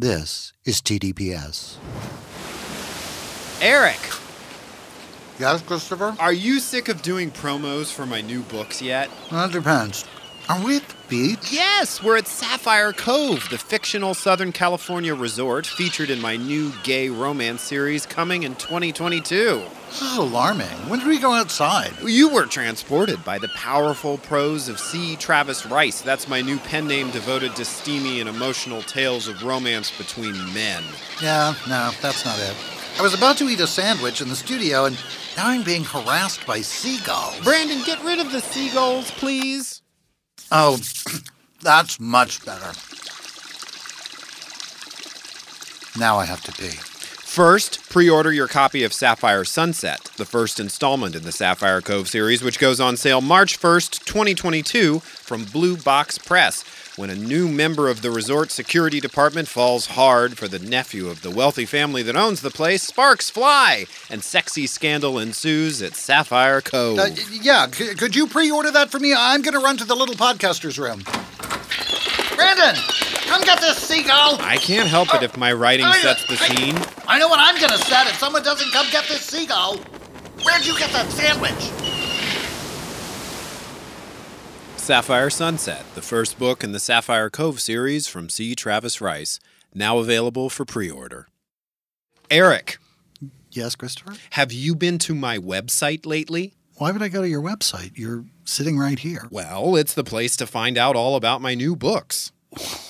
This is TDPS. Eric, Yes, Christopher? are you sick of doing promos for my new books yet? That depends. Are we at the beach? Yes, we're at Sapphire Cove, the fictional Southern California resort featured in my new gay romance series coming in 2022. This is alarming. When did we go outside? You were transported by the powerful prose of C. Travis Rice. That's my new pen name devoted to steamy and emotional tales of romance between men. Yeah, no, that's not it. I was about to eat a sandwich in the studio, and now I'm being harassed by seagulls. Brandon, get rid of the seagulls, please. Oh, that's much better. Now I have to pee. First, pre order your copy of Sapphire Sunset, the first installment in the Sapphire Cove series, which goes on sale March 1st, 2022, from Blue Box Press. When a new member of the resort security department falls hard for the nephew of the wealthy family that owns the place, sparks fly, and sexy scandal ensues at Sapphire Cove. Uh, yeah, c- could you pre order that for me? I'm going to run to the little podcaster's room. Brandon, come get this seagull. I can't help it if my writing I- sets the I- scene. I know what I'm going to set if someone doesn't come get this seagull. Where'd you get that sandwich? Sapphire Sunset, the first book in the Sapphire Cove series from C. Travis Rice, now available for pre order. Eric, Yes, Christopher? have you been to my website lately? Why would I go to your website? You're sitting right here. Well, it's the place to find out all about my new books.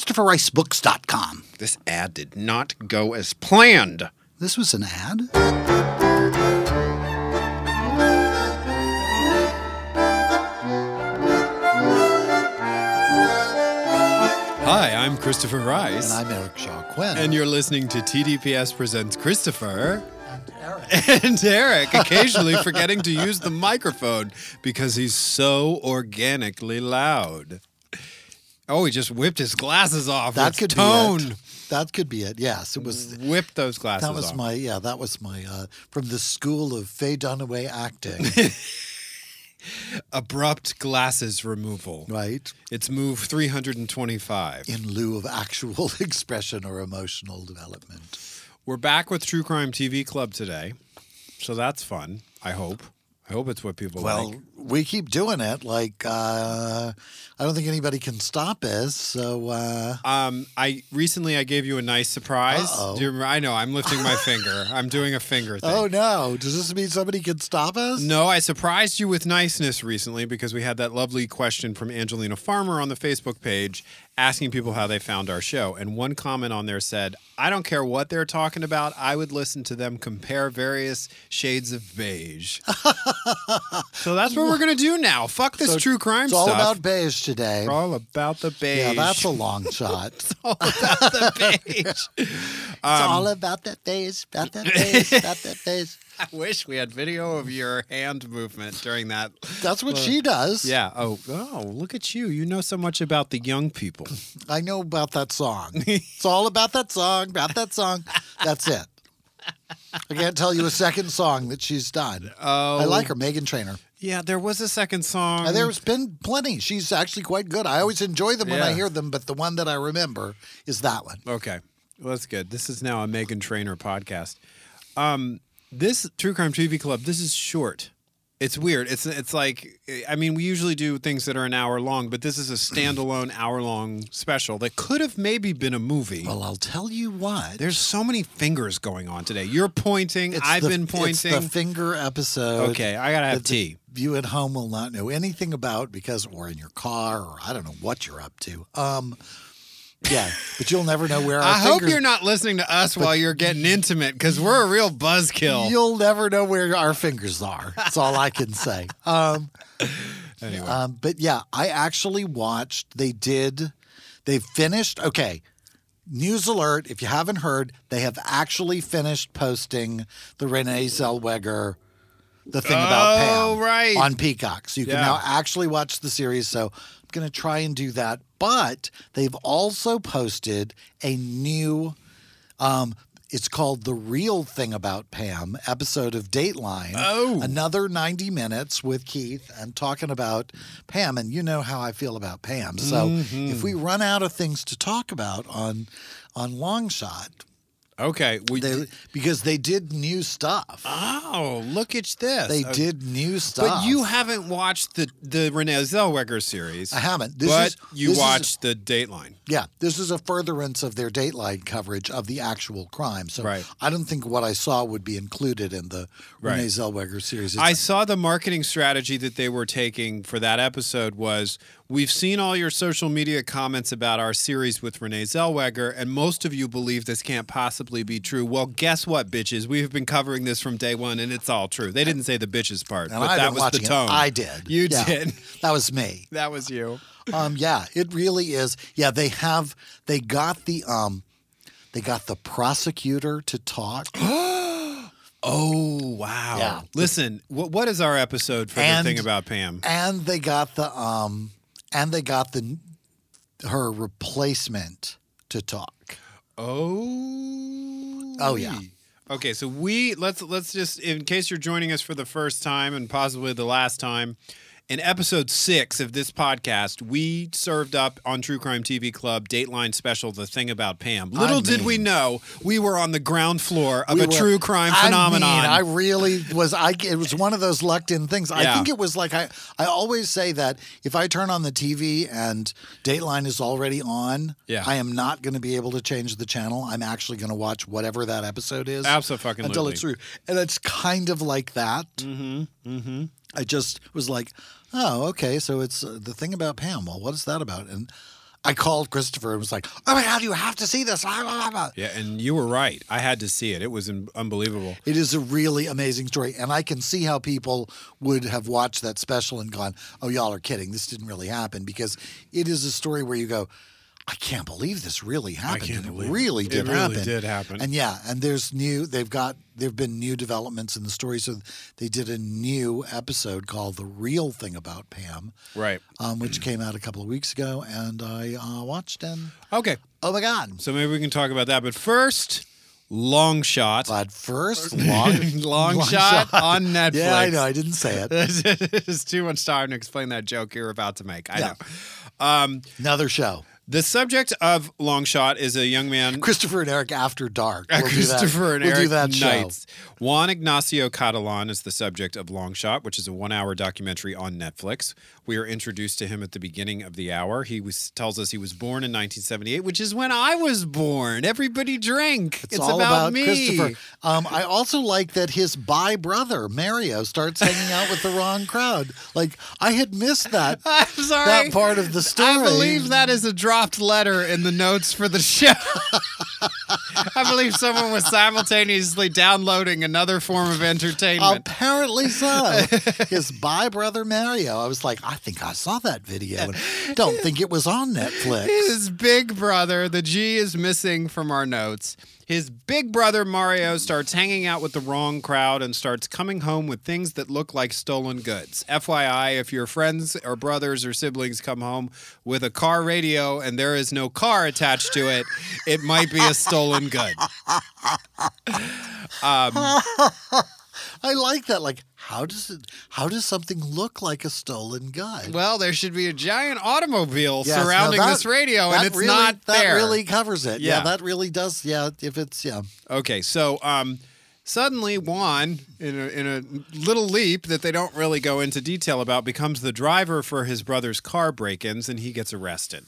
ChristopherRiceBooks.com. This ad did not go as planned. This was an ad? Hi, I'm Christopher Rice. And I'm Eric Shaw Quinn. And you're listening to TDPS Presents Christopher Eric. and Eric, occasionally forgetting to use the microphone because he's so organically loud. Oh, he just whipped his glasses off. That could tone. be it. That could be it. Yes, it was. Whipped those glasses off. That was off. my yeah. That was my uh, from the school of Faye Dunaway acting. Abrupt glasses removal. right, It's move 325. in lieu of actual expression or emotional development. We're back with True Crime TV Club today. So that's fun, I hope. I hope it's what people Well, like. We keep doing it. Like uh, I don't think anybody can stop us. So uh, Um, I recently I gave you a nice surprise. Uh-oh. Do you remember? I know I'm lifting my finger. I'm doing a finger thing. oh no, does this mean somebody can stop us? No, I surprised you with niceness recently because we had that lovely question from Angelina Farmer on the Facebook page asking people how they found our show. And one comment on there said, I don't care what they're talking about. I would listen to them compare various shades of beige. so that's what we're to do now. Fuck this So true crime It's all stuff. about beige today. We're all about the beige. Yeah, that's a long shot. it's all about the beige. all um, about that beige, about that beige, about that beige. I wish we had video of your hand movement during that. That's what she does. Yeah. Oh, oh, look at you. You know so much about the young people. I know about that song. it's all about that song, about that song. That's it. I can't tell you a second song that she's done. Oh. I like oh. her, Meghan Trainor. Yeah, there was a second song. Uh, There's been plenty. She's actually quite good. I always enjoy them when I hear them, but the one that I remember is that one. Okay. Well, that's good. This is now a Meghan Trainor podcast. Um, this True Crime TV Club, this is short. It's weird. It's it's like I mean, we usually do things that are an hour long, but this is a standalone hour long special that could have maybe been a movie. Well, I'll tell you what. There's so many fingers going on today. You're pointing. It's I've the- been It's pointing. the finger episode. Okay, I gotta have tea. You at home will not know anything about because, or in your car, or I don't know what you're up to. Um, yeah, but you'll never know where our I hope fingers. you're not listening to us while you're getting intimate because we're a real buzzkill. You'll never know where our fingers are. That's all I can say. Um, Anyway, um, but yeah, I actually watched. They did. They finished. Okay, news alert, if you haven't heard, they have actually finished posting the Renee Zellweger the thing about Oh, Pam right. on Peacock. So you can Yeah. now actually watch the series. So I'm going to try and do that. But they've also posted a new um it's called The Real Thing About Pam episode of Dateline. Oh. Another 90 minutes with Keith and talking about Pam. And you know how I feel about Pam. So Mm-hmm. if we run out of things to talk about on on Long Shot, Okay. We they, because they did new stuff. Oh, look at this. They Uh, did new stuff. But you haven't watched the the Renee Zellweger series. I haven't. This but is- you this is- watched the Dateline. Yeah, this is a furtherance of their Dateline coverage of the actual crime. So Right. I don't think what I saw would be included in the Right. Renee Zellweger series. It's- I saw the marketing strategy that they were taking for that episode was we've seen all your social media comments about our series with Renee Zellweger, and most of you believe this can't possibly be true. Well, guess what, bitches? We have been covering this from day one, and it's all true. They didn't say the bitches part, and but I've that was the watching it. tone. I did. You Yeah. did. That was me. That was you. Um, yeah, it really is. Yeah, they have. They got the um, they got the prosecutor to talk. Oh wow! Yeah. Listen, what what is our episode for And- the thing about Pam? and they got the um and they got the her replacement to talk. Oh. Oh, yeah. Okay, so we let's let's just in case you're joining us for the first time and possibly the last time. In episode six of this podcast, we served up on True Crime TV Club Dateline special, The Thing About Pam. Little did we know we were on the ground floor of We a were- true crime phenomenon. I mean, I really was. I it was one of those lucked in things. I think it was like I. I always say that if I turn on the TV and Dateline is already on, Yeah. I am not going to be able to change the channel. I'm actually going to watch whatever that episode is. Abso-fucking-lutely. until it's through, and it's kind of like that. Mm-hmm. Mm-hmm. I just was like, oh, okay, so it's uh, the thing about Pam. Well, what is that about? And I called Christopher and was like, oh my god, you have to see this. Blah, blah, blah, blah. yeah, and you were right. I had to see it. It was un- unbelievable. It is a really amazing story. And I can see how people would have watched that special and gone, oh, y'all are kidding. This didn't really happen because it is a story where you go, I can't believe this really happened. can't and believe it it. really It did really happen. did happen. And yeah, and there's new, they've got, there've been new developments in the story. So they did a new episode called The Real Thing About Pam, Right. um, which came out a couple of weeks ago. And I uh, watched and, Okay. oh my God. So maybe we can talk about that. But first, long shot. But first, long, long, shot, on Netflix. Yeah, I know. I didn't say it. There's too much time to explain that joke you're about to make. I Yeah. know. Um, Another show. The subject of Long Shot is a young man. Christopher and Eric After Dark. We'll do that. Christopher and we'll Eric do that show. Knights. Juan Ignacio Catalan is the subject of Long Shot, which is a one-hour documentary on Netflix. We are introduced to him at the beginning of the hour. He was tells us he was born in 1978, which is when I was born. Everybody drink. It's, all about, about, me. Christopher. Um, I also like that his bi brother Mario starts hanging out with the wrong crowd. Like I had missed that I'm sorry. that part of the story. I believe that is a dropped letter in the notes for the show. I believe someone was simultaneously downloading another form of entertainment. Apparently so. His bi brother Mario. I was like, I think I saw that video. And don't think it was on Netflix. His big brother, the G is missing from our notes. His big brother Mario starts hanging out with the wrong crowd and starts coming home with things that look like stolen goods. FYI, if your friends or brothers or siblings come home with a car radio and there is no car attached to it, it might be a stolen good. Um, I like that. Like, how does it? How does something look like a stolen gun? Well, there should be a giant automobile Yes, surrounding that- this radio, and it's really, not that there. really covers it. Yeah. Yeah. that really does. Yeah, if it's yeah. Okay, so um, suddenly Juan, in a, in a little leap that they don't really go into detail about, becomes the driver for his brother's car break-ins, and he gets arrested.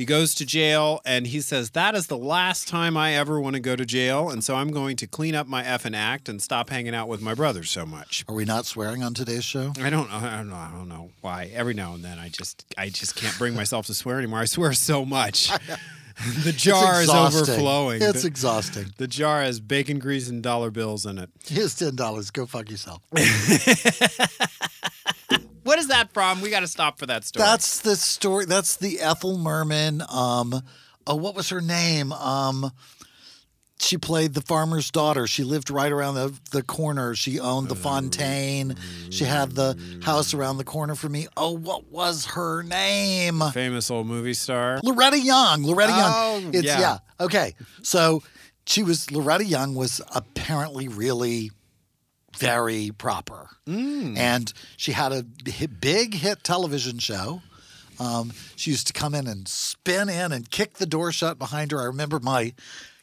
He goes to jail and he says, That is the last time I ever want to go to jail. And so I'm going to clean up my effing act and stop hanging out with my brother so much. Are we not swearing on today's show? I don't know. I don't know. I don't know why. Every now and then, I just, I just can't bring myself to swear anymore. I swear so much. the jar is overflowing. It's the, exhausting. the jar has bacon grease and dollar bills in it. Here's ten dollars. Go fuck yourself. What is that from? We got to stop for that story. That's the story. That's the Ethel Merman um, oh, what was her name? Um, she played the farmer's daughter. She lived right around the, the corner. She owned the Fontaine. She had the house around the corner for me. Oh, what was her name? Famous old movie star. Loretta Young. Loretta Oh, Young. It's yeah. yeah. Okay. So she was Loretta Young was apparently really very proper. Mm. And she had a big hit television show. Um, she used to come in and spin in and kick the door shut behind her. I remember my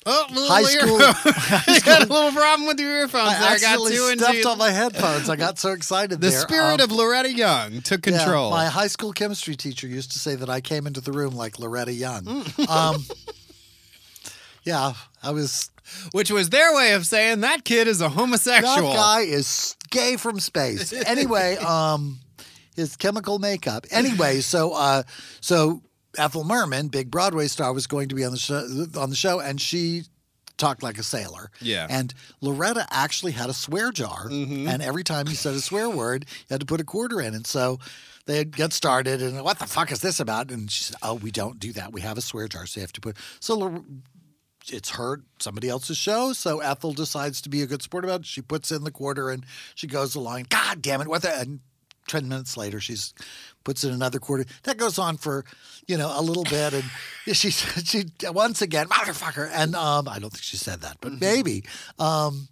Oh, high school. I got a little problem with your earphones I. I got too into stepped on my headphones. I got so excited. the there. spirit Um, of Loretta Young took yeah, control. my high school chemistry teacher used to say that I came into the room like Loretta Young. Mm. um, yeah, I was. Which was their way of saying that kid is a homosexual. That guy is gay from space. Anyway, um, his chemical makeup. Anyway, so uh, so Ethel Merman, big Broadway star, was going to be on the show on the show, and she talked like a sailor. Yeah. And Loretta actually had a swear jar, and every time you said a swear word, you had to put a quarter in. And so they'd get started, and what the fuck is this about? And she said, "Oh, we don't do that. We have a swear jar, so you have to put." So. It's her somebody else's show, so Ethel decides to be a good sport about it. She puts in the quarter and she goes along. God damn it! What the? And ten minutes later, she's puts in another quarter. That goes on for you know a little bit, and she she once again motherfucker. And um, I don't think she said that, but maybe. Um,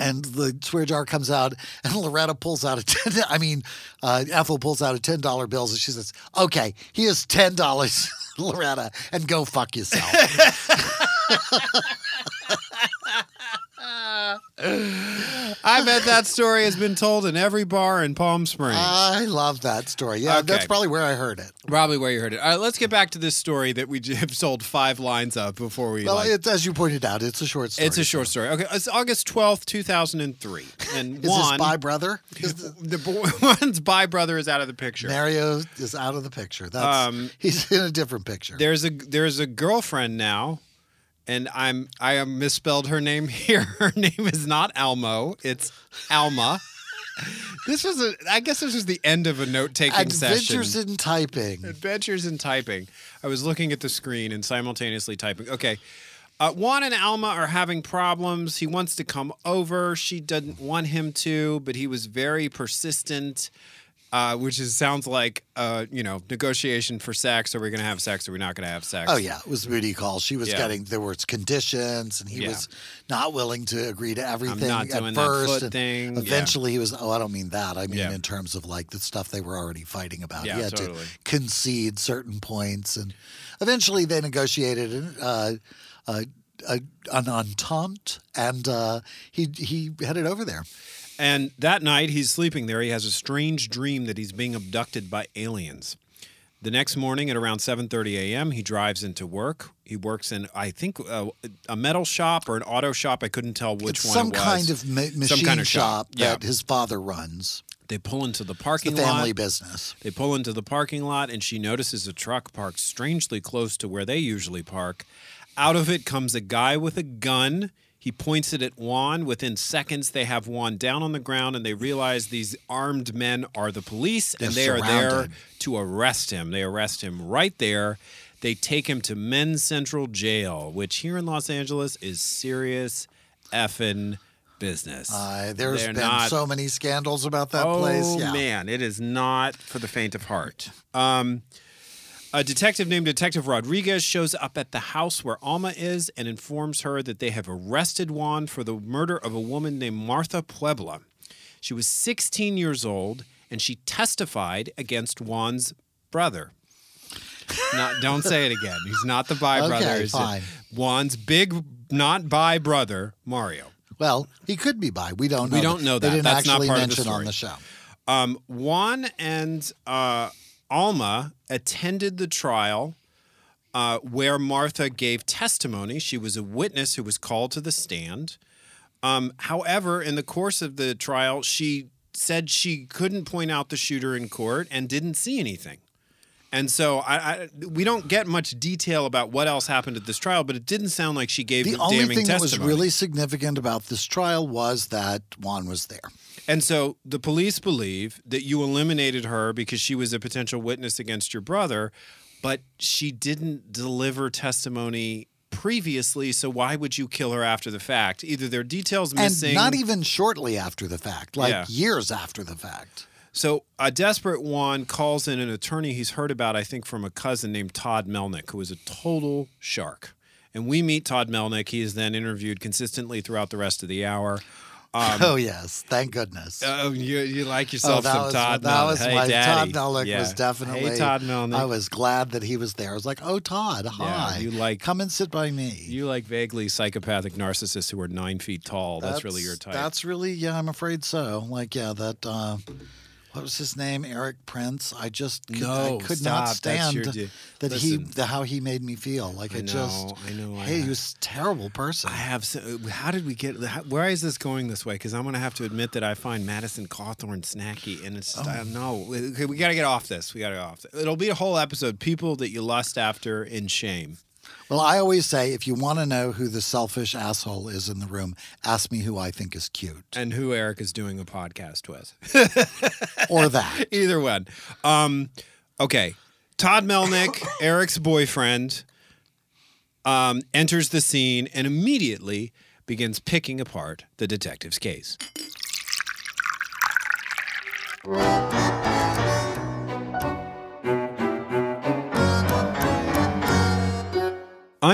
and the swear jar comes out, and Loretta pulls out a ten. I mean, uh, Ethel pulls out a ten dollar bills, and she says, "Okay, here's ten dollars, Loretta, and go fuck yourself." I bet that story has been told in every bar in Palm Springs. I love that story. Yeah, that's probably where I heard it. Probably where you heard it. All right, let's get back to this story that we have sold five lines of before we. Well, like, it's as you pointed out, it's a short story. it's a short story. Okay, it's August twelfth, two thousand and three, and Is Juan, this by brother? Is the, the boy, Juan's by brother is out of the picture. Mario is out of the picture. That's Um, he's in a different picture. There's a there's a girlfriend now, and I'm I have misspelled her name here. Her name is not Almo. It's Alma. this was a. I guess this was the end of a note taking session. Adventures in typing. Adventures in typing. I was looking at the screen and simultaneously typing. Okay. Uh, Juan and Alma are having problems. He wants to come over. She doesn't want him to, but he was very persistent, uh, which is sounds like uh, you know negotiation for sex. Are we going to have sex? Are we not going to have sex? Oh yeah, it was booty call. She was Yeah. getting there was conditions, and he Yeah. was not willing to agree to everything at first. thing. Yeah. Eventually, he was. Oh, I don't mean that. I mean Yeah. in terms of like the stuff they were already fighting about. Yeah, he had totally. to concede certain points, and eventually they negotiated an, uh, uh, an entente, and uh, he he headed over there. And that night, he's sleeping there. He has a strange dream that he's being abducted by aliens. The next morning at around 7:30 a.m., he drives into work. He works in, I think, uh, a metal shop or an auto shop. I couldn't tell which it's one some it was. kind of ma- machine kind of shop, shop, yeah. that his father runs. They pull into the It's parking the family lot. business. They pull into the parking lot, and she notices a truck parked strangely close to where they usually park. Out of it comes a guy with a gun. He points it at Juan. Within seconds, they have Juan down on the ground, and they realize these armed men are the police, and they They're there to arrest him. They arrest him right there. They take him to Men's Central Jail, which here in Los Angeles is serious effing business. Uh, there's They're been not- so many scandals about that oh, place. Yeah. man, it is not for the faint of heart. Um, a detective named Detective Rodriguez shows up at the house where Alma is and informs her that they have arrested Juan for the murder of a woman named Martha Puebla. She was 16 years old and she testified against Juan's brother. Not, don't say it again. He's not the bi Okay, brother. He's fine. Juan's big, not bi brother, Mario. Well, he could be by. We don't know. We don't know They that. didn't That's not part of the mention on the show. Um, Juan and uh, Alma attended the trial uh, where Martha gave testimony. She was a witness who was called to the stand. Um, however, in the course of the trial, she said she couldn't point out the shooter in court and didn't see anything. And so I, I, we don't get much detail about what else happened at this trial, but it didn't sound like she gave The only damning thing that was really significant about this trial was that Juan was there. And so the police believe that you eliminated her because she was a potential witness against your brother. but she didn't deliver testimony previously, so why would you kill her after the fact? Either there are details missing. And not even shortly after the fact, like Yeah. years after the fact. So a desperate Juan calls in an attorney he's heard about, I think, from a cousin named Todd Melnick, who is a total shark. And we meet Todd Melnick. He is then interviewed consistently throughout the rest of the hour. Oh yes, thank goodness. Oh, you, you like yourself oh, some was Todd that was hey, my Daddy. Todd Melnick Yeah. was definitely. Hey, Todd Melnick. I was glad that he was there. I was like, oh Todd, hi. you like- come and sit by me. You like vaguely psychopathic narcissists who are nine feet tall. That's, really your type. That's really yeah. I'm afraid so. Like yeah, that. Uh, what was his name? Erik Prince. I just could, No, I could stop. not stand your that Listen. he the, how he made me feel. Like I just. know, I know, I Hey, he was a terrible person. I have. How did we get? How, where is this going this way? Because I'm going to have to admit that I find Madison Cawthorn snacky, and it's just, I don't know. Okay, we got to get off this. We got to get off. This. It'll be a whole episode. People that you lust after in shame. Well, I always say if you want to know who the selfish asshole is in the room, ask me who I think is cute. and who Eric is doing a podcast with. Or that. Either one. Um, okay. Todd Melnick, Eric's boyfriend, um, enters the scene and immediately begins picking apart the detective's case.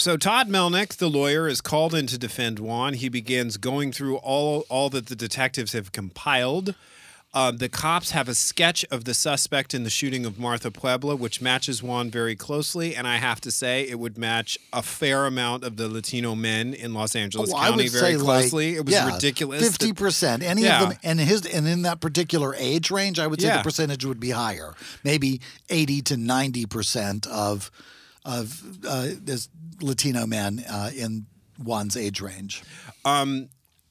So Todd Melnick, the lawyer, is called in to defend Juan. He begins going through all all that the detectives have compiled. Um, the cops have a sketch of the suspect in the shooting of Martha Puebla, which matches Juan very closely, and I have to say it would match a fair amount of the Latino men in Los Angeles Oh, County very closely. like, it was yeah, ridiculous. Fifty percent. Any Yeah. of them, and his, and in that particular age range, I would say Yeah. the percentage would be higher. Maybe eighty to ninety percent of of uh, this Latino man uh, in Juan's age range.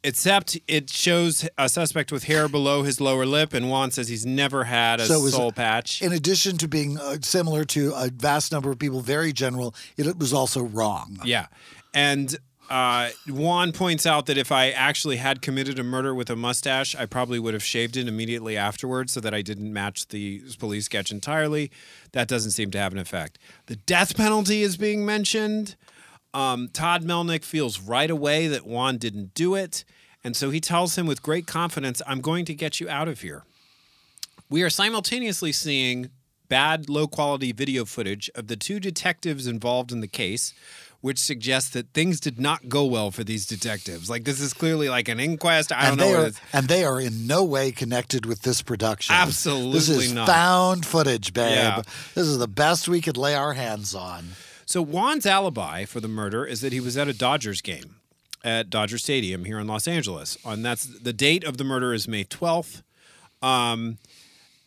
Except it shows a suspect with hair below his lower lip, and Juan says he's never had a So it was- soul patch. In addition to being uh, similar to a vast number of people, very general, it was also wrong. Yeah. And uh, Juan points out that if I actually had committed a murder with a mustache, I probably would have shaved it immediately afterwards so that I didn't match the police sketch entirely. That doesn't seem to have an effect. The death penalty is being mentioned. Um, Todd Melnick feels right away that Juan didn't do it. And so he tells him with great confidence, I'm going to get you out of here. We are simultaneously seeing bad, low quality video footage of the two detectives involved in the case, which suggests that things did not go well for these detectives. Like, this is clearly like an inquest. I don't and know they are, and they are in no way connected with this production. Absolutely this is not. found footage, babe. Yeah. This is the best we could lay our hands on. So, Juan's alibi for the murder is that he was at a Dodgers game at Dodger Stadium here in Los Angeles. And that's the date of the murder is May 12th. Um,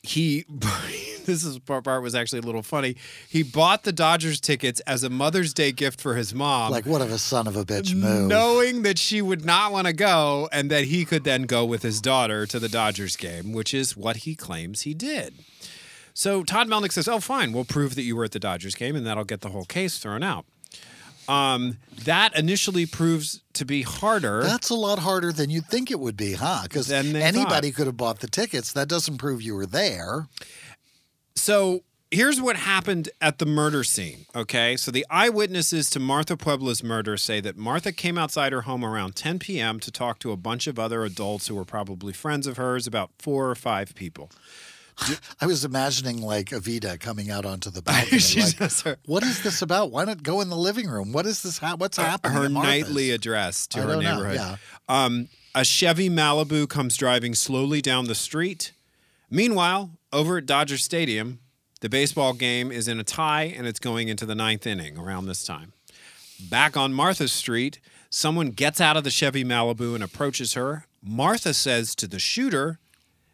he this is part part was actually a little funny. He bought the Dodgers tickets as a Mother's Day gift for his mom. Like, what of a son of a bitch move? knowing that she would not want to go and that he could then go with his daughter to the Dodgers game, which is what he claims he did. So Todd Melnick says, "Oh, fine, we'll prove that you were at the Dodgers game, and that'll get the whole case thrown out." Um, that initially proves to be harder. That's a lot harder than you'd think it would be, huh? Because anybody thought. could have bought the tickets. That doesn't prove you were there. So here's what happened at the murder scene. Okay. So the eyewitnesses to Martha Puebla's murder say that Martha came outside her home around 10 p.m. to talk to a bunch of other adults who were probably friends of hers, about four or five people. I was imagining like Evita coming out onto the balcony. Like, what is this about? Why not go in the living room? What is this? Ha- what's happening? her nightly address to I her neighborhood. yeah. Um, a Chevy Malibu comes driving slowly down the street. Meanwhile, over at Dodger Stadium, The baseball game is in a tie and it's going into the ninth inning around this time. Back on Martha Street, someone gets out of the Chevy Malibu and approaches her. Martha says to the shooter,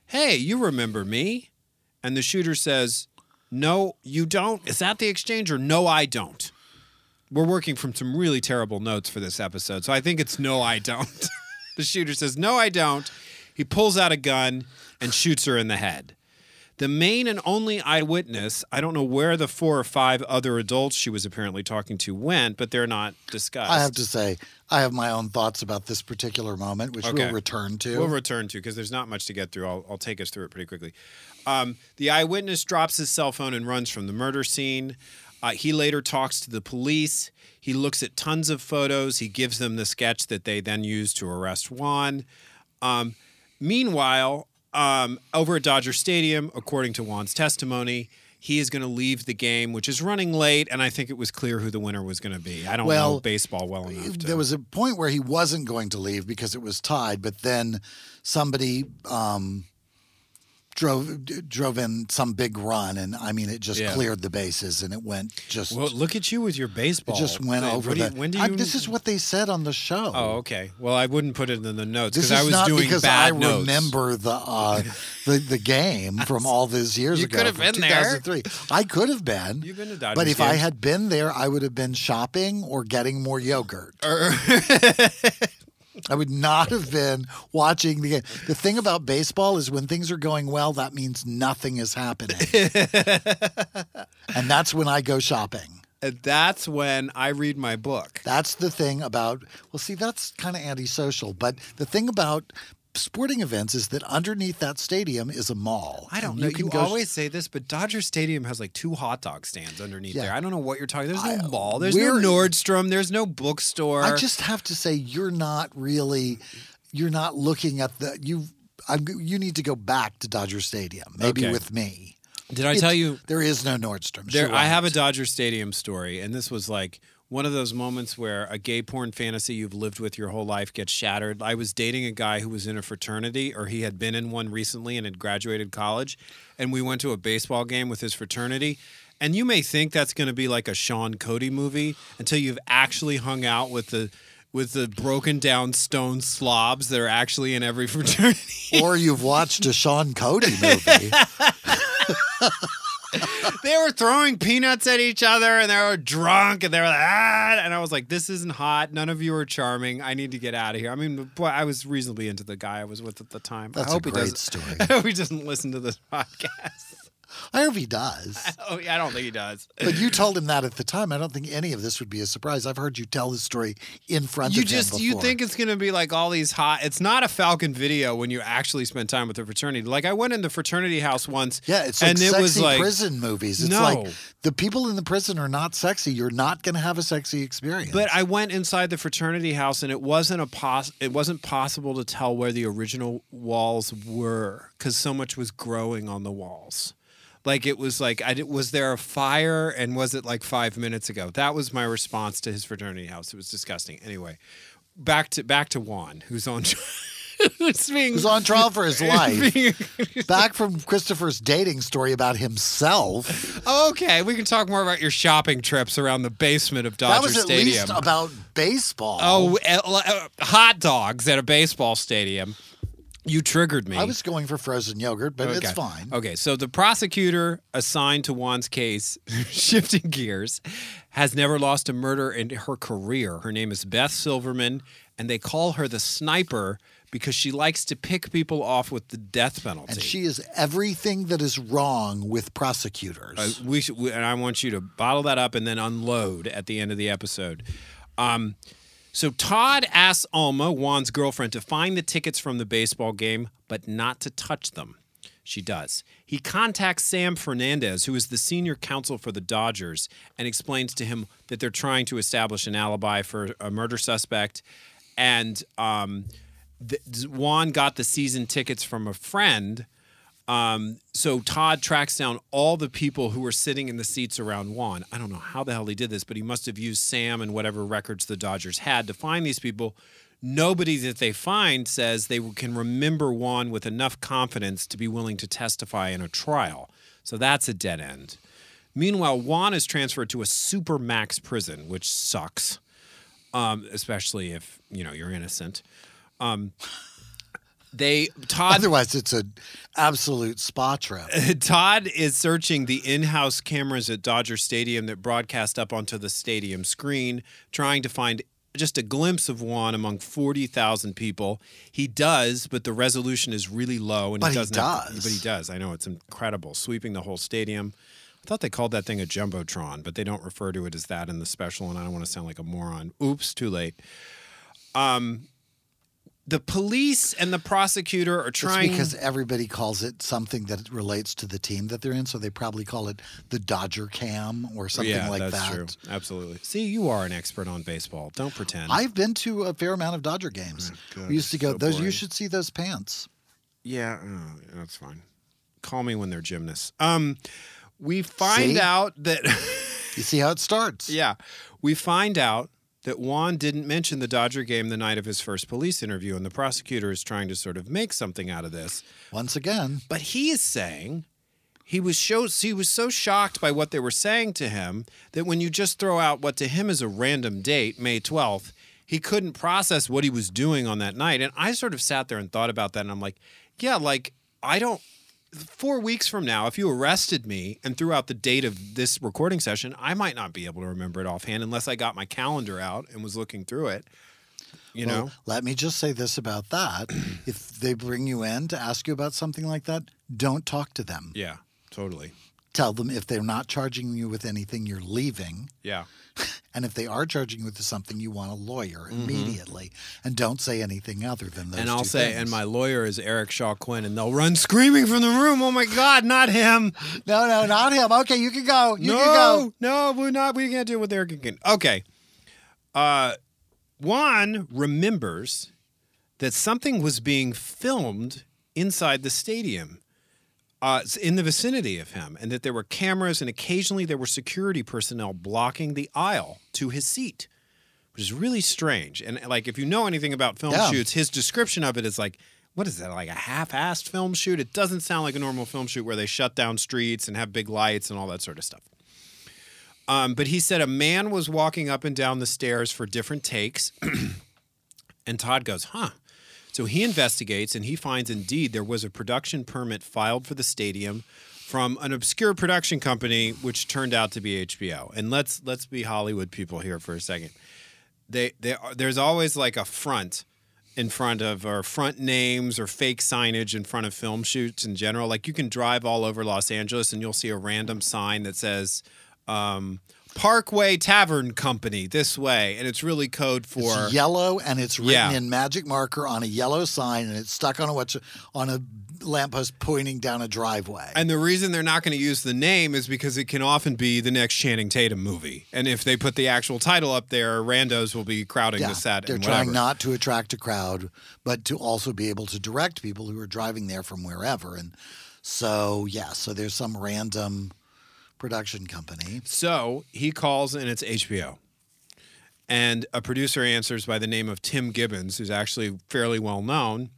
Hey, you remember me? And the shooter says, No, you don't. Is that the exchange or no, I don't? We're working from some really terrible notes for this episode, so I think it's no, I don't. the shooter says, No, I don't. He pulls out a gun and shoots her in the head. The main and only eyewitness, I don't know where the four or five other adults she was apparently talking to went, but they're not discussed. I have to say, I have my own thoughts about this particular moment, which Okay. we'll return to. We'll return to because there's not much to get through. I'll, I'll take us through it pretty quickly. Um, the eyewitness drops his cell phone and runs from the murder scene. Uh, he later talks to the police. He looks at tons of photos. He gives them the sketch that they then use to arrest Juan. Um, meanwhile, um, over at Dodger Stadium, according to Juan's testimony, he is going to leave the game, which is running late, and I think it was clear who the winner was going to be. I don't know Well, baseball well enough. To, there was a point where he wasn't going to leave because it was tied, but then somebody um, drove drove in some big run, and I mean, it just Yeah. cleared the bases, and it went just well, look at you with your baseball. it just went over What do you- the. when do you? I- this is what they said on the show. Oh, okay. Well, I wouldn't put it in the notes because I was not doing because bad I notes. remember the uh, the the game from all those years You ago. could have been there. 2003. I could have been. You've been to Dodgers But if I had been there, I would have been shopping or getting more yogurt. I would not have been watching the game. The thing about baseball is when things are going well, that means nothing is happening. and that's when I go shopping. And That's when I read my book. That's the thing about, well, see, that's kind of antisocial. But the thing about sporting events is that underneath that stadium is a mall. I don't know. can You go- always say this, but Dodger Stadium has like two hot dog stands underneath Yeah. there. I don't know what you're talking. There's no I- mall. There's no Nordstrom. There's no bookstore. I just have to say, you're not really, you're not looking at the, you, I'm, you need to go back to Dodger Stadium, maybe Okay. with me. Did I tell you? There is no Nordstrom. There, You're I have a. Dodger Stadium story, and this was like one of those moments where a gay porn fantasy you've lived with your whole life gets shattered. I was dating a guy who was in a fraternity, or he had been in one recently and had graduated college, and we went to a baseball game with his fraternity. And you may think that's going to be like a Sean Cody movie until you've actually hung out with the with the broken down stone slobs that are actually in every fraternity. or you've watched a Sean Cody movie. they were throwing peanuts at each other and they were drunk and they were like, ah, and I was like, this isn't hot. None of you are charming. I need to get out of here. I mean, boy, I was reasonably into the guy I was with at the time. That's I hope a he great doesn't. story. I hope he doesn't listen to this podcast. I hope he does. Oh, yeah, I don't think he does. But you told him that at the time. I don't think any of this would be a surprise. I've heard you tell this story in front You of just him you before. think it's gonna be like all these hot. It's not a Falcon video when you actually spend time with the fraternity. Like I went in the fraternity house once. Yeah, it's like and it sexy was like prison movies. It's No. like the people in the prison are not sexy. You're not going to have a sexy experience. But I went inside the fraternity house, and it wasn't a pos- It wasn't possible to tell where the original walls were because so much was growing on the walls. Like it was like I did, was there a fire, and was it like five minutes ago? That was my response to his fraternity house. It was disgusting. Anyway, back to back to Juan, who's on. who's being He's on trial for his life. being- Back from Christopher's dating story about himself. okay, we can talk more about your shopping trips around the basement of Dodger that was at Stadium. least about baseball. Oh, uh, uh, hot dogs at a baseball stadium. You triggered me. I was going for frozen yogurt, but it's fine. Okay, so the prosecutor assigned to Juan's case, shifting gears, has never lost a murder in her career. Her name is Beth Silverman, and they call her the sniper because she likes to pick people off with the death penalty. And she is everything that is wrong with prosecutors. Uh, we should, we, and I want you to bottle that up and then unload at the end of the episode. Um, so Todd asks Alma, Juan's girlfriend, to find the tickets from the baseball game, but not to touch them. She does. He contacts Sam Fernandez, who is the senior counsel for the Dodgers, and explains to him that they're trying to establish an alibi for a murder suspect. And um, th- Juan got the season tickets from a friend. Um, so Todd tracks down all the people who were sitting in the seats around Juan. I don't know how the hell he did this, but he must have used Sam and whatever records the Dodgers had to find these people. Nobody that they find says they can remember Juan with enough confidence to be willing to testify in a trial. So that's a dead end. Meanwhile, Juan is transferred to a super max prison, which sucks, um, especially if you know you're innocent. Um, they Todd Otherwise, it's an absolute spa trip. Todd is searching the in-house cameras at Dodger Stadium that broadcast up onto the stadium screen, trying to find just a glimpse of one among 40,000 people. He does, but the resolution is really low and But he he doesn't have- does. but he does. I know it's incredible, sweeping the whole stadium. I thought they called that thing a jumbotron, but they don't refer to it as that in the special and I don't want to sound like a moron. Oops, too late. Um the police and the prosecutor are It's trying because everybody calls it something that relates to the team that they're in, so they probably call it the Dodger Cam or something yeah, like that's that. true. Absolutely. See, you are an expert on baseball. Don't pretend. I've been to a fair amount of Dodger games. we used to go. so those you should see those pants. yeah, oh, that's fine. Call me when they're gymnasts. Um, we find See? out that You see how it starts. yeah, we find out that Juan didn't mention the Dodger game the night of his first police interview, and the prosecutor is trying to sort of make something out of this. Once again, But he is saying he was so he was so shocked by what they were saying to him that when you just throw out what to him is a random date, May 12th, he couldn't process what he was doing on that night. And I sort of sat there and thought about that and I'm like, yeah, like I don't 4 weeks from now if you arrested me and threw out the date of this recording session, I might not be able to remember it offhand unless I got my calendar out and was looking through it. You Well, know? let me just say this about that: if they bring you in to ask you about something like that, don't talk to them. Yeah, totally. Tell them if they're not charging you with anything, you're leaving. Yeah. And if they are charging you with something, you want a lawyer immediately. And don't say anything other than those Mm-hmm. and I'll say, things. and my lawyer is Eric Shaw Quinn, and they'll run screaming from the room. Oh my God, not him! No, no, not him. Okay, you can go. You no, can go. no, we're not. We can't deal with Eric again. Okay. Uh, Juan remembers that something was being filmed inside the stadium. Uh, in the vicinity of him, and that there were cameras, and occasionally there were security personnel blocking the aisle to his seat, which is really strange. And like, if you know anything about film Yeah. shoots, his description of it is like, what is that, like a half-assed film shoot? It doesn't sound like a normal film shoot where they shut down streets and have big lights and all that sort of stuff. Um, but he said a man was walking up and down the stairs for different takes, and Todd goes, "Huh." So he investigates and he finds indeed there was a production permit filed for the stadium from an obscure production company which turned out to be HBO. And let's let's be Hollywood people here for a second. They they there's always like a front in front of or front names or fake signage in front of film shoots in general. Like you can drive all over Los Angeles and you'll see a random sign that says um, Parkway Tavern Company this way, and it's really code for It's yellow and it's written Yeah. in magic marker on a yellow sign and it's stuck on a what's on a lamppost pointing down a driveway. And the reason they're not going to use the name is because it can often be the next Channing Tatum movie. And if they put the actual title up there, randos will be crowding yeah, the set. they're trying not to attract a crowd, but to also be able to direct people who are driving there from wherever. And so, yeah, so there's some random production company. So he calls and it's HBO. And a producer answers by the name of Tim Gibbons, who's actually fairly well known.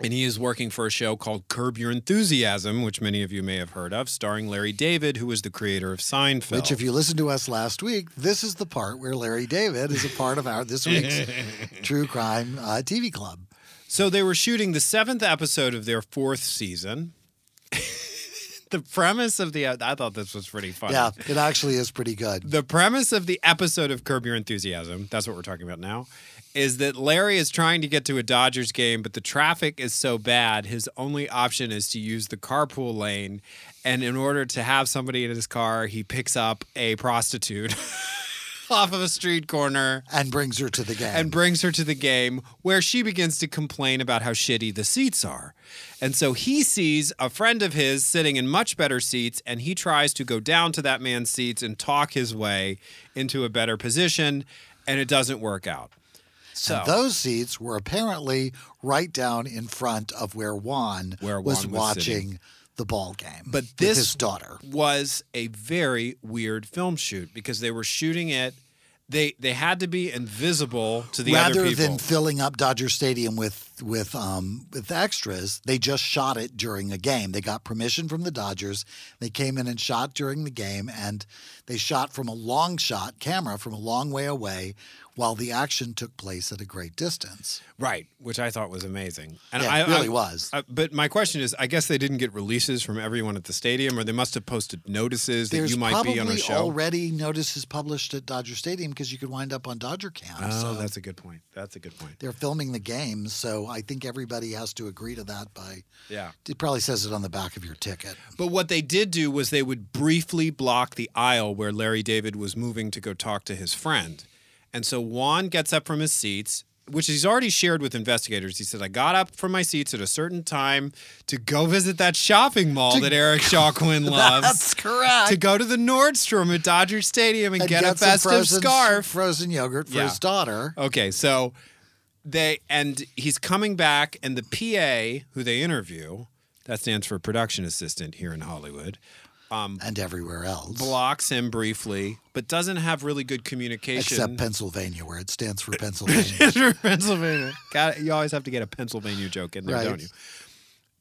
And he is working for a show called Curb Your Enthusiasm, which many of you may have heard of, starring Larry David, who was the creator of Seinfeld. Which, if you listened to us last week, this is the part where Larry David is a part of our this week's True Crime uh, TV Club. So they were shooting the seventh episode of their fourth season. the premise of the I thought this was pretty funny. Yeah, it actually is pretty good. The premise of the episode of Curb Your Enthusiasm, that's what we're talking about now, is that Larry is trying to get to a Dodgers game, but the traffic is so bad, his only option is to use the carpool lane. And in order to have somebody in his car, he picks up a prostitute off of a street corner And brings her to the game. and brings her to the game where she begins to complain about how shitty the seats are. And so he sees a friend of his sitting in much better seats and he tries to go down to that man's seats and talk his way into a better position and it doesn't work out. So And those seats were apparently right down in front of where Juan Where was, was watching sitting. The ball game. But this his daughter. was a very weird film shoot because they were shooting it they they had to be invisible to the other Rather people. than filling up Dodger Stadium with with um, with extras, they just shot it during a game. They got permission from the Dodgers. They came in and shot during the game, and they shot from a long shot camera from a long way away, while the action took place at a great distance. right, which I thought was amazing. And Yeah, I it really I- was. I- but my question is, I guess they didn't get releases from everyone at the stadium, or they must have posted notices that you might be on a show. already notices published at Dodger Stadium because you could wind up on Dodger Cam. oh, so that's a good point. That's a good point. they're filming the game, so I think everybody has to agree to that. By Yeah. it probably says it on the back of your ticket. But what they did do was they would briefly block the aisle where Larry David was moving to go talk to his friend. And so Juan gets up from his seats, which he's already shared with investigators. He said, I got up from my seats at a certain time to go visit that shopping mall that Eric Shaw Quinn loves. That's correct. to go to the Nordstrom at Dodger Stadium and, And get, a some festive frozen, scarf. frozen yogurt for Yeah. his daughter. Okay, so they and he's coming back, and the PA who they interview, that stands for production assistant here in Hollywood, Um, and everywhere else. blocks him briefly, but doesn't have really good communication. Except Pennsylvania, where it stands for Pennsylvania. Pennsylvania. Got you always have to get a Pennsylvania joke in there, Right. don't you?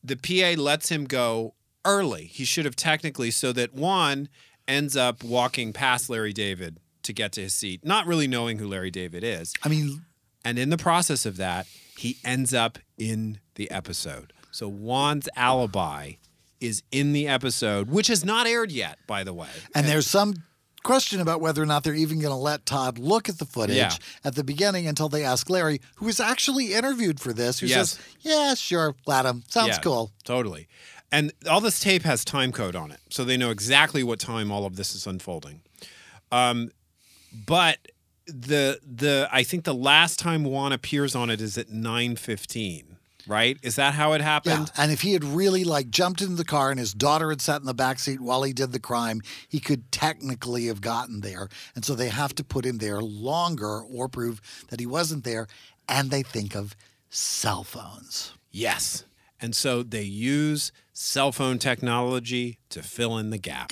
The PA lets him go early. He should have technically, so that Juan ends up walking past Larry David to get to his seat, not really knowing who Larry David is. I mean, And in the process of that, he ends up in the episode. So Juan's alibi is in the episode, which has not aired yet, by the way. and there's some question about whether or not they're even going to let Todd look at the footage Yeah. at the beginning until they ask Larry, who was actually interviewed for this, who Yes. says, "Yeah, sure, let him. Sounds Yeah, cool." Totally. And all this tape has time code on it. So they know exactly what time all of this is unfolding. Um, but the the I think the last time Juan appears on it is at 9:15, right? Is that how it Yeah, happened? and if he had really like jumped into the car and his daughter had sat in the back seat while he did the crime, he could technically have gotten there. And so they have to put him there longer or prove that he wasn't there. And they think of cell phones. Yes. And so they use cell phone technology to fill in the gap.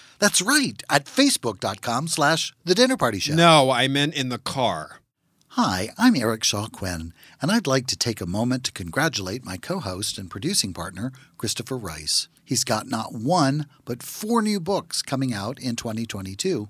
That's right, at facebook.com slash the dinner party show. No, I meant in the car. Hi, I'm Eric Shaw Quinn, and I'd like to take a moment to congratulate my co host and producing partner, Christopher Rice. He's got not one, but four new books coming out in 2022.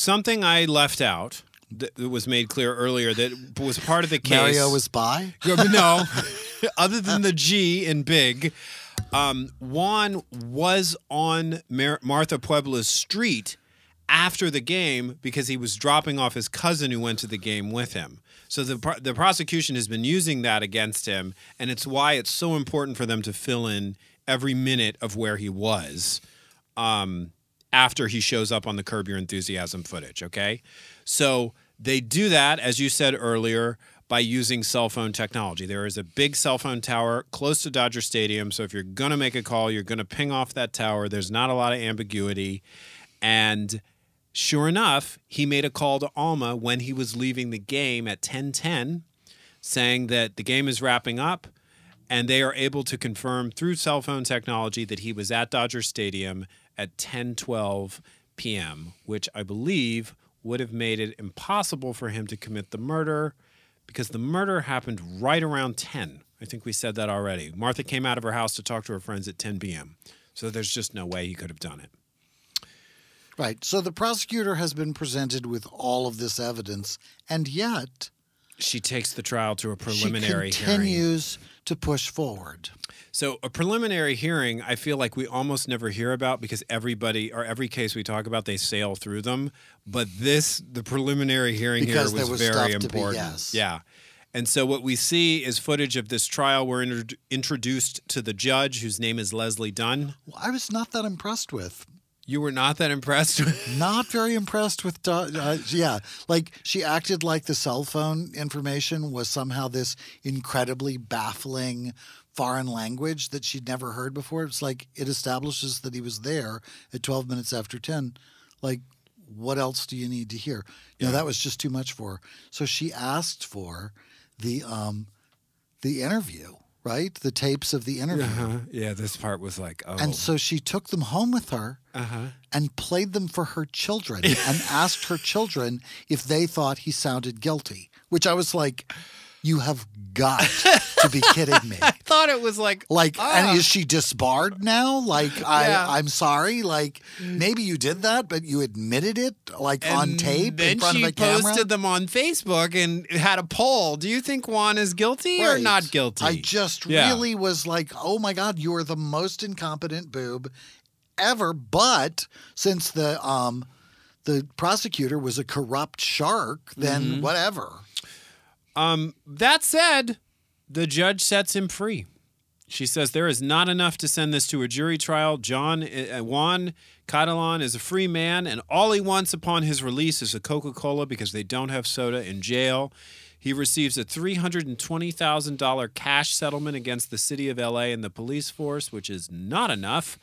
Something I left out that was made clear earlier that was part of the case. Mario was by? No, other than the G in big, um, Juan was on Mar- Martha Puebla's street after the game because he was dropping off his cousin who went to the game with him. So the the prosecution has been using that against him, and it's why it's so important for them to fill in every minute of where he was um, after he shows up on the Curb Your Enthusiasm footage. Okay, so they do that as you said earlier by using cell phone technology. There is a big cell phone tower close to Dodger Stadium. So if you're going to make a call, you're going to ping off that tower. There's not a lot of ambiguity. And sure enough, he made a call to Alma when he was leaving the game at 1010, saying that the game is wrapping up. And they are able to confirm through cell phone technology that he was at Dodger Stadium at 1012 p.m., which I believe would have made it impossible for him to commit the murder because the murder happened right around 10. I think we said that already. Martha came out of her house to talk to her friends at 10 p.m. So there's just no way he could have done it. Right. So the prosecutor has been presented with all of this evidence, and yet She takes the trial to a preliminary she hearing. continues to push forward. So a preliminary hearing, I feel like we almost never hear about because everybody or every case we talk about, they sail through them. But this, the preliminary hearing Because here was, was very to be- important. yes. Yeah. And so what we see is footage of this trial. We're intro- introduced to the judge, whose name is Leslie Dunn. Well, I was not that impressed with. You were not that impressed with. Not very impressed with. Uh, yeah, like she acted like the cell phone information was somehow this incredibly baffling foreign language that she'd never heard before. It's like it establishes that he was there at 12 minutes after 10. Like, what else do you need to hear? You know, that was just too much for her. So she asked for the um, the interview, right? The tapes of the interview. Uh-huh. Yeah, this part was like, oh. And so she took them home with her uh-huh. and played them for her children and asked her children if they thought he sounded guilty, which I was like, you have got to be kidding me. I thought it was like, Like, ah. and is she disbarred now? Like, Yeah. I, I'm sorry. Like, maybe you did that, but you admitted it, like on tape Then in front she of a camera. posted them on Facebook and had a poll. Do you think Juan is guilty or Right. not guilty? I just Yeah. really was like, oh my God, you are the most incompetent boob ever. But since the um the prosecutor was a corrupt shark, then Mm-hmm. whatever. Um, that said, the judge sets him free. She says there is not enough to send this to a jury trial. John uh, Juan Catalan is a free man, and all he wants upon his release is a Coca Cola because they don't have soda in jail. He receives a $320,000 cash settlement against the city of LA and the police force, which is not enough.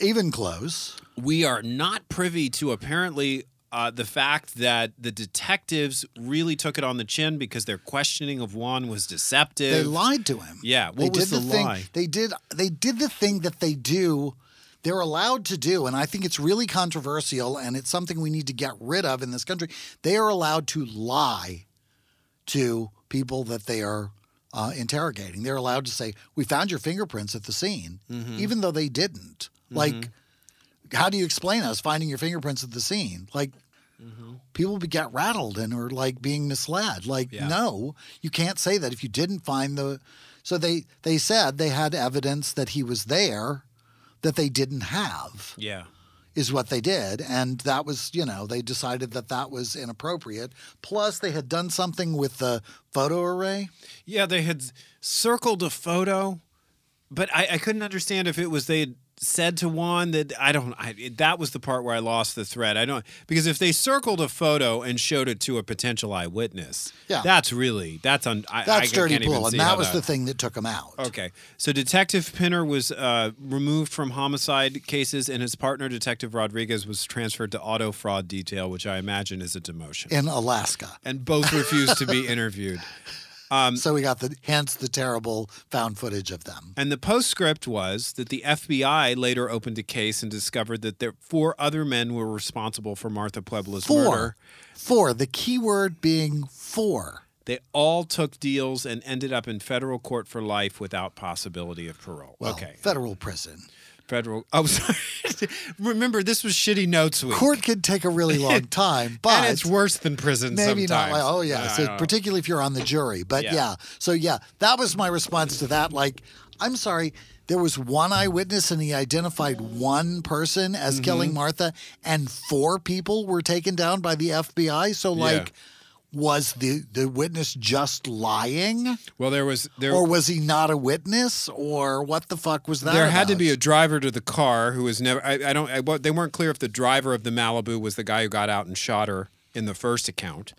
Even close. we are not privy to apparently uh, the fact that the detectives really took it on the chin because their questioning of Juan was deceptive. They lied to him. Yeah, what they was did the thing. lie? They did. They did the thing that they do. They're allowed to do, and I think it's really controversial, and it's something we need to get rid of in this country. They are allowed to lie to people that they are uh, interrogating. They're allowed to say, "We found your fingerprints at the scene," Mm-hmm. even though they didn't. Like, how do you explain us finding your fingerprints at the scene? Like, mm-hmm. people be- get rattled and are like being misled. Like, Yeah. no, you can't say that if you didn't find the. So they they said they had evidence that he was there, that they didn't have yeah. is what they did, and that was you know they decided that that was inappropriate. Plus, they had done something with the photo array. Yeah, they had circled a photo, but I, I couldn't understand if it was they had said to Juan that I don't. I, that was the part where I lost the thread. I don't because if they circled a photo and showed it to a potential eyewitness, Yeah. that's really that's. I, That's I dirty can't pool, and that was the thing that took him out. Okay. So Detective Pinner was uh, removed from homicide cases, and his partner, Detective Rodriguez, was transferred to auto fraud detail, which I imagine is a demotion. In Alaska, and both refused to be interviewed. Um, so we got the hence the terrible found footage of them. And the postscript was that the FBI later opened a case and discovered that there four other men were responsible for Martha Puebla's Four, murder. four. The key word being four. They all took deals and ended up in federal court for life without possibility of parole. Well, okay. federal prison. Federal. Oh, sorry. Remember, this was shitty notes week. Court could take a really long time, but and it's worse than prison maybe sometimes. not like oh yeah I so know. particularly if you're on the jury but Yeah. yeah. so yeah that was my response to that like i'm sorry there was one eyewitness and he identified one person as Mm-hmm. killing martha and four people were taken down by the fbi so like was the the witness just lying well, there was there. or was he not a witness or what the fuck was that there had to be a driver to the car who was never. I, I don't. I, well, they weren't clear if the driver of the Malibu was the guy who got out and shot her in the first account.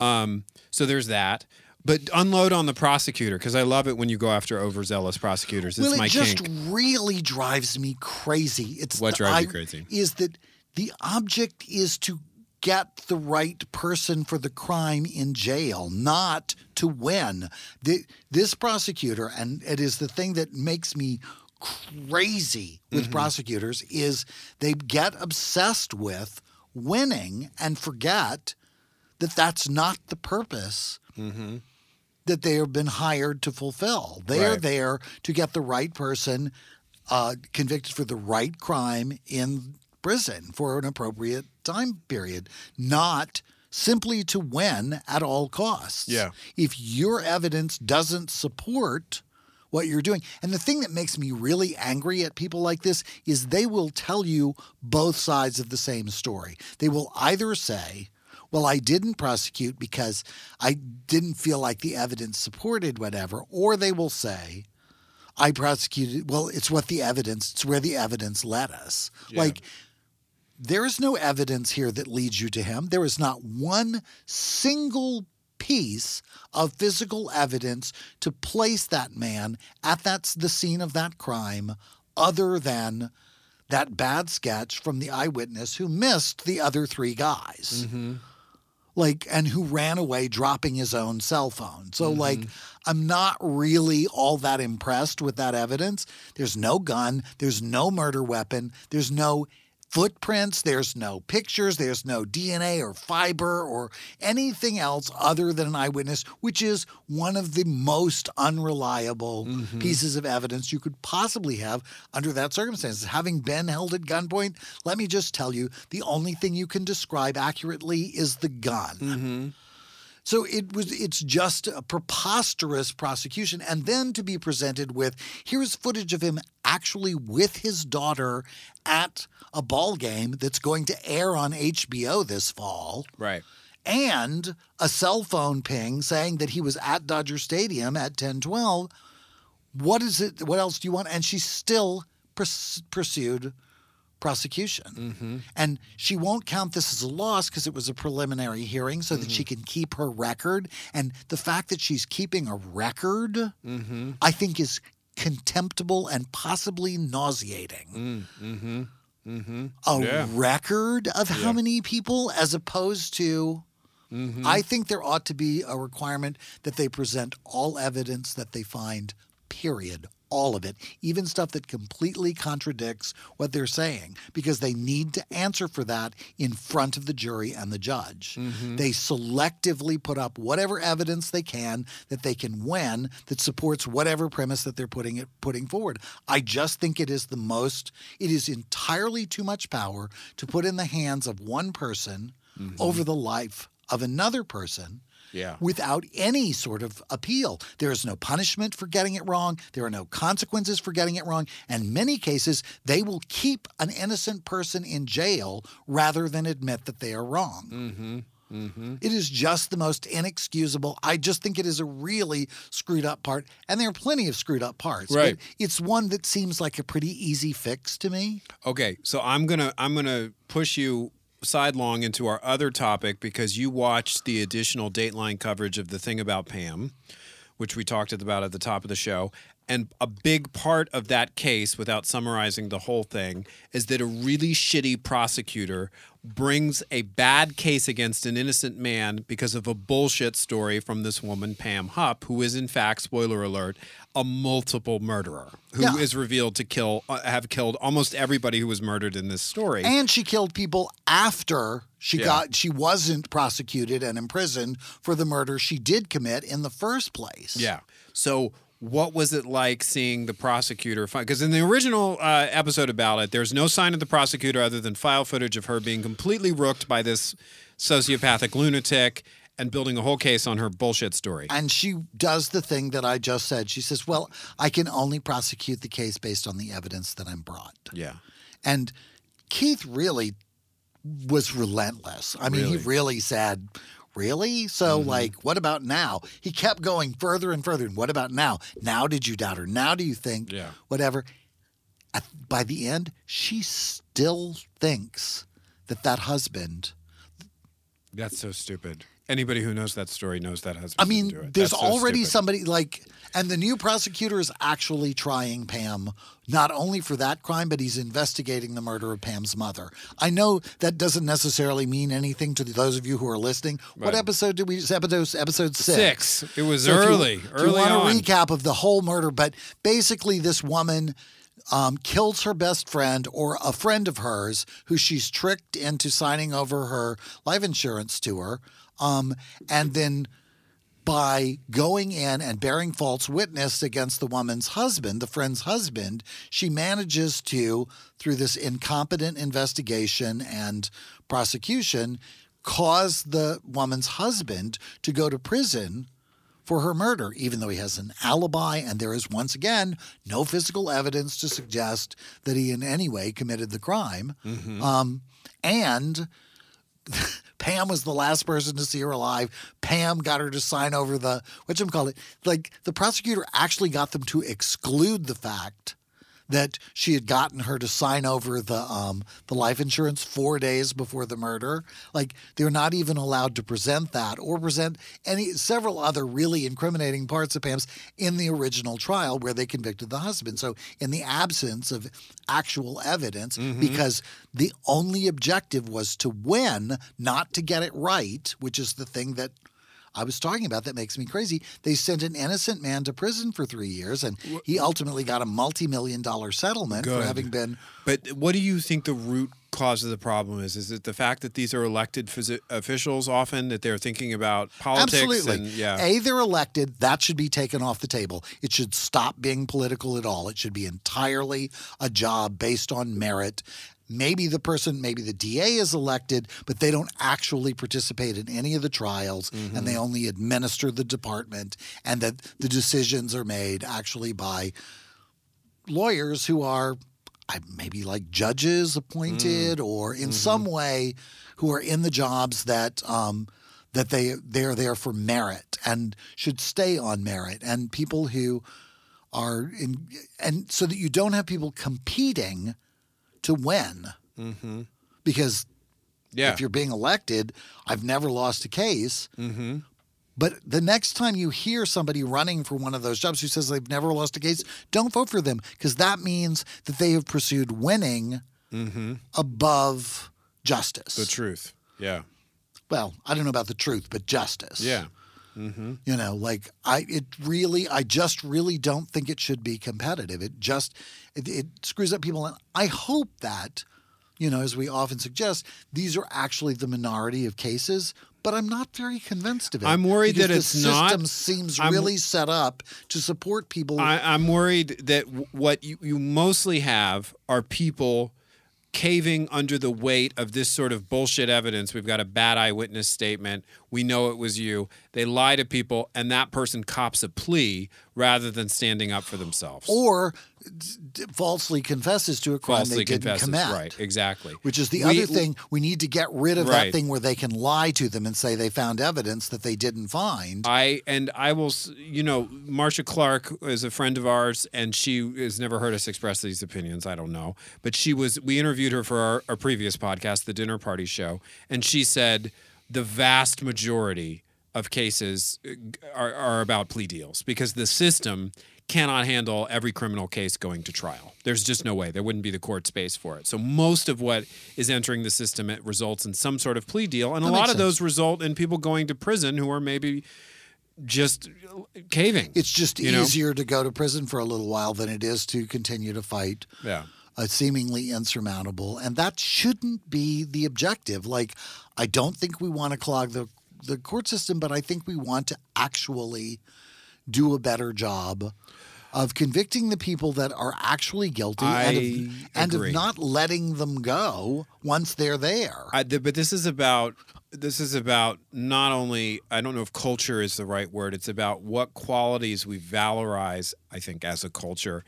Um, so there's that. But unload on the prosecutor because I love it when you go after overzealous prosecutors. It's well, my it just kink. really drives me crazy. It's What the- drives you crazy? Is that the object is to get the right person for the crime in jail, not to win. The, this prosecutor, and it is the thing that makes me crazy with Mm-hmm. prosecutors, is they get obsessed with winning and forget that that's not the purpose that they have been hired to fulfill. They are there to get the right person uh, convicted for the right crime in prison for an appropriate time period, not simply to win at all costs. Yeah. If your evidence doesn't support what you're doing, and the thing that makes me really angry at people like this is they will tell you both sides of the same story. They will either say, well, I didn't prosecute because I didn't feel like the evidence supported whatever, or they will say, I prosecuted. Well, it's what the evidence. It's where the evidence led us. Like there is no evidence here that leads you to him. There is not one single piece of physical evidence to place that man at that the scene of that crime, other than that bad sketch from the eyewitness who missed the other three guys mm-hmm. like and who ran away dropping his own cell phone. So mm-hmm. like I'm not really all that impressed with that evidence. There's no gun, there's no murder weapon, there's no footprints, there's no pictures, there's no DNA or fiber or anything else other than an eyewitness, which is one of the most unreliable mm-hmm. pieces of evidence you could possibly have under that circumstance. Having been held at gunpoint, let me just tell you, the only thing you can describe accurately is the gun. Mm-hmm. So it was it's just a preposterous prosecution. And then to be presented with here's footage of him actually with his daughter at a ball game that's going to air on HBO this fall. Right. and a cell phone ping saying that he was at Dodger Stadium at 1012 what is it what else do you want? And she still purs- pursued prosecution. Mm-hmm. And she won't count this as a loss because it was a preliminary hearing so that she mm-hmm. can keep her record. And the fact that she's keeping a record mm-hmm. i think is contemptible and possibly nauseating. Mm, a Yeah. record of how many people as opposed to I think there ought to be a requirement that they present all evidence that they find, period. All of it, even stuff that completely contradicts what they're saying, because they need to answer for that in front of the jury and the judge. Mm-hmm. They selectively put up whatever evidence they can that they can win that supports whatever premise that they're putting it putting forward. I just think it is the most it is entirely too much power to put in the hands of one person mm-hmm. over the life of another person Yeah. without any sort of appeal. There is no punishment for getting it wrong. There are no consequences for getting it wrong. And in many cases, they will keep an innocent person in jail rather than admit that they are wrong. Mm-hmm. It is just the most inexcusable. I just think it is a really screwed up part. And there are plenty of screwed up parts. Right. But it's one that seems like a pretty easy fix to me. Okay, so I'm gonna I'm gonna push you sidelong into our other topic because you watched the additional Dateline coverage of the thing about Pam, which we talked about at the top of the show. And a big part of that case, without summarizing the whole thing, is that a really shitty prosecutor brings a bad case against an innocent man because of a bullshit story from this woman, Pam Hupp, who is, in fact, spoiler alert, a multiple murderer who is Yeah. revealed to kill, uh, have killed almost everybody who was murdered in this story. And she killed people after she Yeah. got she wasn't prosecuted and imprisoned for the murder she did commit in the first place. Yeah. So what was it like seeing the prosecutor? Because in the original uh, episode about it, there's no sign of the prosecutor other than file footage of her being completely rooked by this sociopathic lunatic and building a whole case on her bullshit story. And she does the thing that I just said. She says, Well, I can only prosecute the case based on the evidence that I'm brought. yeah. And Keith really was relentless. I mean, Really? he really said, Really? So, Mm-hmm. like, what about now? He kept going further and further. And what about now? Now did you doubt her? Now do you think Yeah. whatever? At, by the end, she still thinks that that husband That's so stupid. Anybody who knows that story knows that husband. I mean, there's so already stupid. somebody like, and the new prosecutor is actually trying Pam not only for that crime, but he's investigating the murder of Pam's mother. I know that doesn't necessarily mean anything to those of you who are listening. What episode did we? Episode episode six. Six. It was So if you- early. If you, early want on. a recap of the whole murder, but basically, this woman um, kills her best friend or a friend of hers who she's tricked into signing over her life insurance to her, um, and then by going in and bearing false witness against the woman's husband, the friend's husband, she manages to, through this incompetent investigation and prosecution, cause the woman's husband to go to prison for her murder, even though he has an alibi and there is once again no physical evidence to suggest that he in any way committed the crime. Um, and Pam was the last person to see her alive. Pam got her to sign over the what you call it. Like the prosecutor actually got them to exclude the fact that she had gotten her to sign over the um, the life insurance four days before the murder. Like they're not even allowed to present that or present any several other really incriminating parts of Pam's in the original trial where they convicted the husband. So in the absence of actual evidence, because the only objective was to win, not to get it right, which is the thing that I was talking about that makes me crazy. They sent an innocent man to prison for three years, and he ultimately got a multi-million dollar settlement for having been. But what do you think the root cause of the problem is? Is it the fact that these are elected phys- officials often that they're thinking about politics? Absolutely. And, yeah. A, they're elected. That should be taken off the table. It should stop being political at all. It should be entirely a job based on merit. Maybe the person, maybe the DA is elected, but they don't actually participate in any of the trials and they mm-hmm. only administer the department, and that the decisions are made actually by lawyers who are I- maybe like judges appointed mm. or in mm-hmm. some way who are in the jobs that um, that they they're there for merit and should stay on merit and people who are in and so that you don't have people competing to win because yeah. if you're being elected I've never lost a case mm-hmm. but the next time you hear somebody running for one of those jobs who says they've never lost a case, don't vote for them because that means that they have pursued winning Mm-hmm. above justice. The truth. Yeah. well, I don't know about the truth, but justice. Yeah. Mm-hmm. You know, like I, it really, I just really don't think it should be competitive. It just, it, it screws up people. And I hope that, you know, as we often suggest, these are actually the minority of cases. But I'm not very convinced of it. I'm worried that the it's not. system seems I'm- really set up to support people. I, I'm worried that w- what you, you mostly have are people caving under the weight of this sort of bullshit evidence. We've got a bad eyewitness statement. We know it was you. They lie to people, and that person cops a plea rather than standing up for themselves. or d- falsely confesses to a crime falsely they didn't confesses. commit. Right, exactly. Which is the We- other thing. We need to get rid of Right. that thing where they can lie to them and say they found evidence that they didn't find. I and I will, you know, Marcia Clark is a friend of ours, and she has never heard us express these opinions. I don't know, but she was. We interviewed her for our, our previous podcast, the Dinner Party Show, and she said the vast majority of cases uh, are, are about plea deals because the system cannot handle every criminal case going to trial. There's just no way. There wouldn't be the court space for it. So most of what is entering the system it results in some sort of plea deal, and a lot of those result in people going to prison who are maybe just caving. It's just You know? easier to go to prison for a little while than it is to continue to fight yeah. a seemingly insurmountable. And that shouldn't be the objective. Like, I don't think we want to clog the, the court system, but I think we want to actually do a better job of convicting the people that are actually guilty and, of, and of not letting them go once they're there. I, but this is about this is about not only I don't know if culture is the right word. It's about what qualities we valorize. I think as a culture,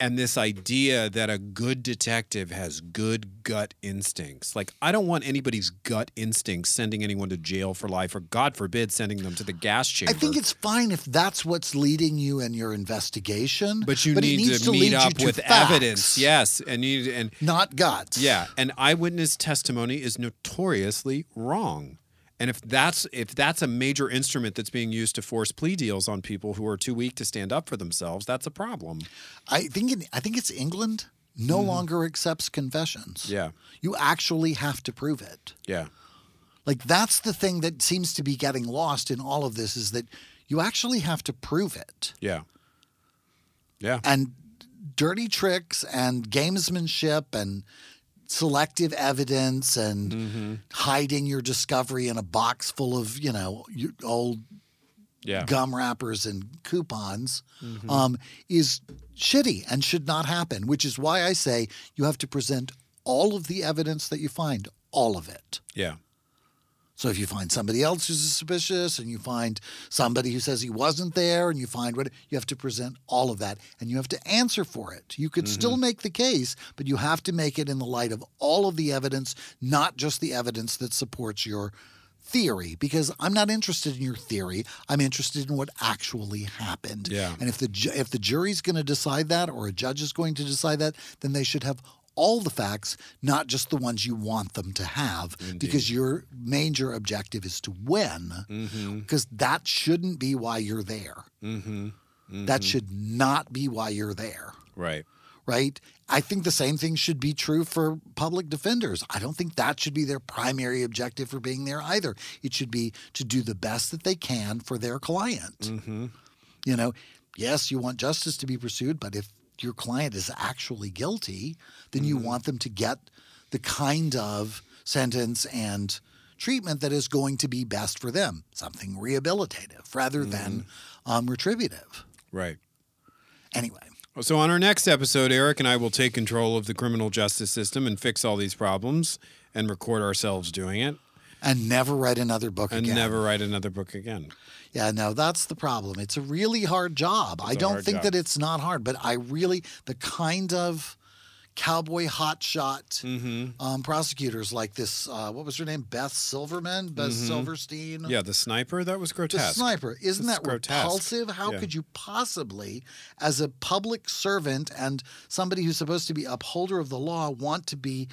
and this idea that a good detective has good gut instincts. Like I don't want anybody's gut instincts sending anyone to jail for life, or God forbid, sending them to the gas chamber. I think it's fine if that's what's leading you in your investigation. But you it need needs to, lead meet up with evidence. Yes, and you and Not guts. Yeah, and eyewitness testimony is notoriously wrong. And if that's if that's a major instrument that's being used to force plea deals on people who are too weak to stand up for themselves, that's a problem. I think in, I think it's England no mm-hmm. longer accepts confessions. Yeah. You actually have to prove it. Yeah. Like that's the thing that seems to be getting lost in all of this is that you actually have to prove it. Yeah. Yeah. And dirty tricks and gamesmanship and selective evidence and Mm-hmm. hiding your discovery in a box full of, you know, old Yeah. gum wrappers and coupons Mm-hmm. um, is shitty and should not happen, which is why I say you have to present all of the evidence that you find, all of it. Yeah. So if you find somebody else who's suspicious and you find somebody who says he wasn't there and you find what you have to present all of that and you have to answer for it. You could still mm-hmm. make the case, but you have to make it in the light of all of the evidence, not just the evidence that supports your theory because I'm not interested in your theory. I'm interested in what actually happened. Yeah. And if the ju- if the jury's going to decide that or a judge is going to decide that, then they should have all the facts, not just the ones you want them to have, because your major objective is to win. Mm-hmm. Because that shouldn't be why you're there. Mm-hmm. That mm-hmm. should not be why you're there Right. right? I think the same thing should be true for public defenders. I don't think that should be their primary objective for being there either. It should be to do the best that they can for their client. You know, yes, you want justice to be pursued, but if your client is actually guilty, then you want them to get the kind of sentence and treatment that is going to be best for them, something rehabilitative rather than um, retributive. Right. Anyway. So, on our next episode, Eric and I will take control of the criminal justice system and fix all these problems and record ourselves doing it and never write another book and again. never write another book again. Yeah, no, that's the problem. It's a really hard job. I don't think job. that it's not hard, but I really the kind of cowboy hotshot Mm-hmm. um, prosecutors like this. Uh, what was her name? Beth Silverman, Beth Silverstein. Mm-hmm. Yeah, the sniper, that was grotesque. The sniper. Isn't It's that grotesque. repulsive? How Yeah. could you possibly, as a public servant and somebody who's supposed to be upholder of the law, want to be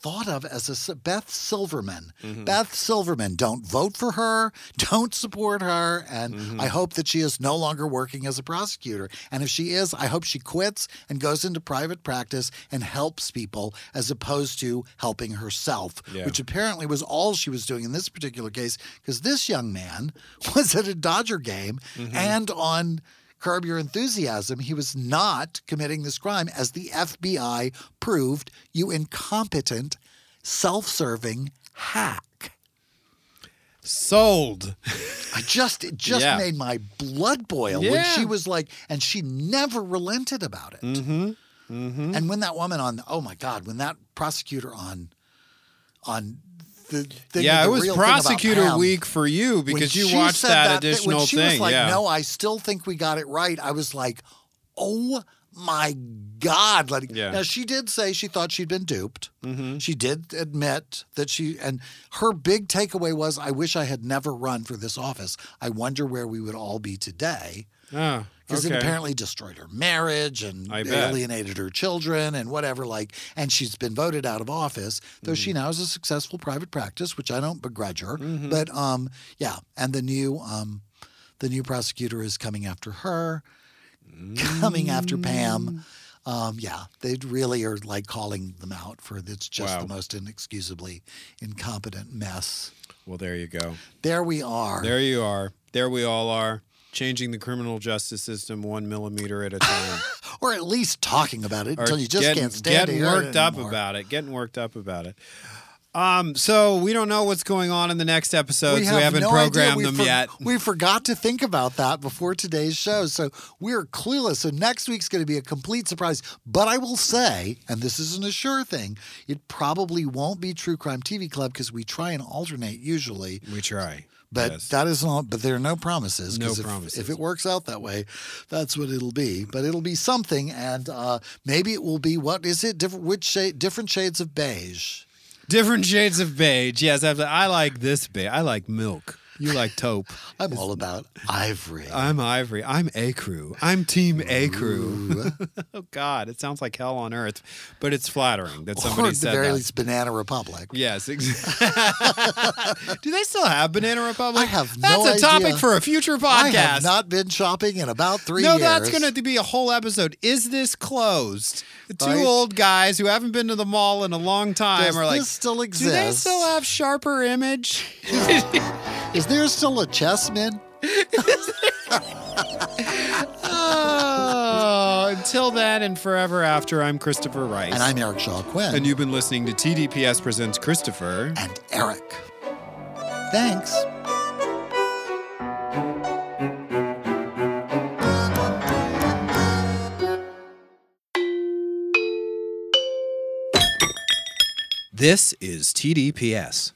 thought of as a Beth Silverman? Mm-hmm. Beth Silverman, don't vote for her, don't support her, and Mm-hmm. I hope that she is no longer working as a prosecutor. And if she is, I hope she quits and goes into private practice and helps people as opposed to helping herself, Yeah. which apparently was all she was doing in this particular case because this young man was at a Dodger game and on Curb Your Enthusiasm, he was not committing this crime as the FBI proved you incompetent, self serving hack. Sold. I just, it just Yeah. made my blood boil when she was like, and she never relented about it. Mm-hmm. Mm-hmm. And when that woman on, oh my God, when that prosecutor on, on the thing, yeah, the it was real prosecutor week for you when because you watched that, thi- additional when she thing. was like, yeah. "No, I still think we got it right." I was like, "Oh my god!" Like, Yeah. now she did say she thought she'd been duped. She did admit that she, and her big takeaway was, "I wish I had never run for this office. I wonder where we would all be today." Ah, Because it apparently destroyed her marriage and I bet. alienated her children and whatever. Like, and she's been voted out of office, though she Mm-hmm. now has a successful private practice, which I don't begrudge her. But um, yeah, and the new um, the new prosecutor is coming after her, coming after Mm. Pam. Um, yeah, they really are like calling them out for it's just Wow. the most inexcusably incompetent mess. Well, there you go. There we are. There you are. There we all are. Changing the criminal justice system one millimeter at a time. or at least talking about it Or until you just getting, can't stand getting worked up anymore. about it. Getting worked up about it. Um, so we don't know what's going on in the next episodes. We, haven't no programmed them for- yet. We forgot to think about that before today's show. So we're clueless. So next week's going to be a complete surprise. But I will say, and this isn't a sure thing, it probably won't be True Crime TV Club because we try and alternate usually. We try. But Yes. that is not. But there are no promises. No if, promises. If it works out that way, that's what it'll be. But it'll be something, and uh, maybe it will be what is it? Different which shade? Different shades of beige. Different shades of beige. Yes, I like this beige. I like milk. You like taupe. I'm all about ivory. I'm Ivory. I'm Ecru. I'm Team Ecru. oh God, it sounds like hell on earth, but it's flattering that somebody or at the very that. least, Banana Republic. Yes, exactly. Do they still have Banana Republic? I have no That's a topic idea. for a future podcast. I have not been shopping in about three no, years. that's going to be a whole episode. Is this closed? The two Right. old guys who haven't been to the mall in a long time Does are like, still do they still have sharper image? Is there still a chessman? oh, ah, until then and forever after, I'm Christopher Rice. And I'm Eric Shaw Quinn. And you've been listening to TDPS Presents Christopher. and Eric. Thanks. This is TDPS.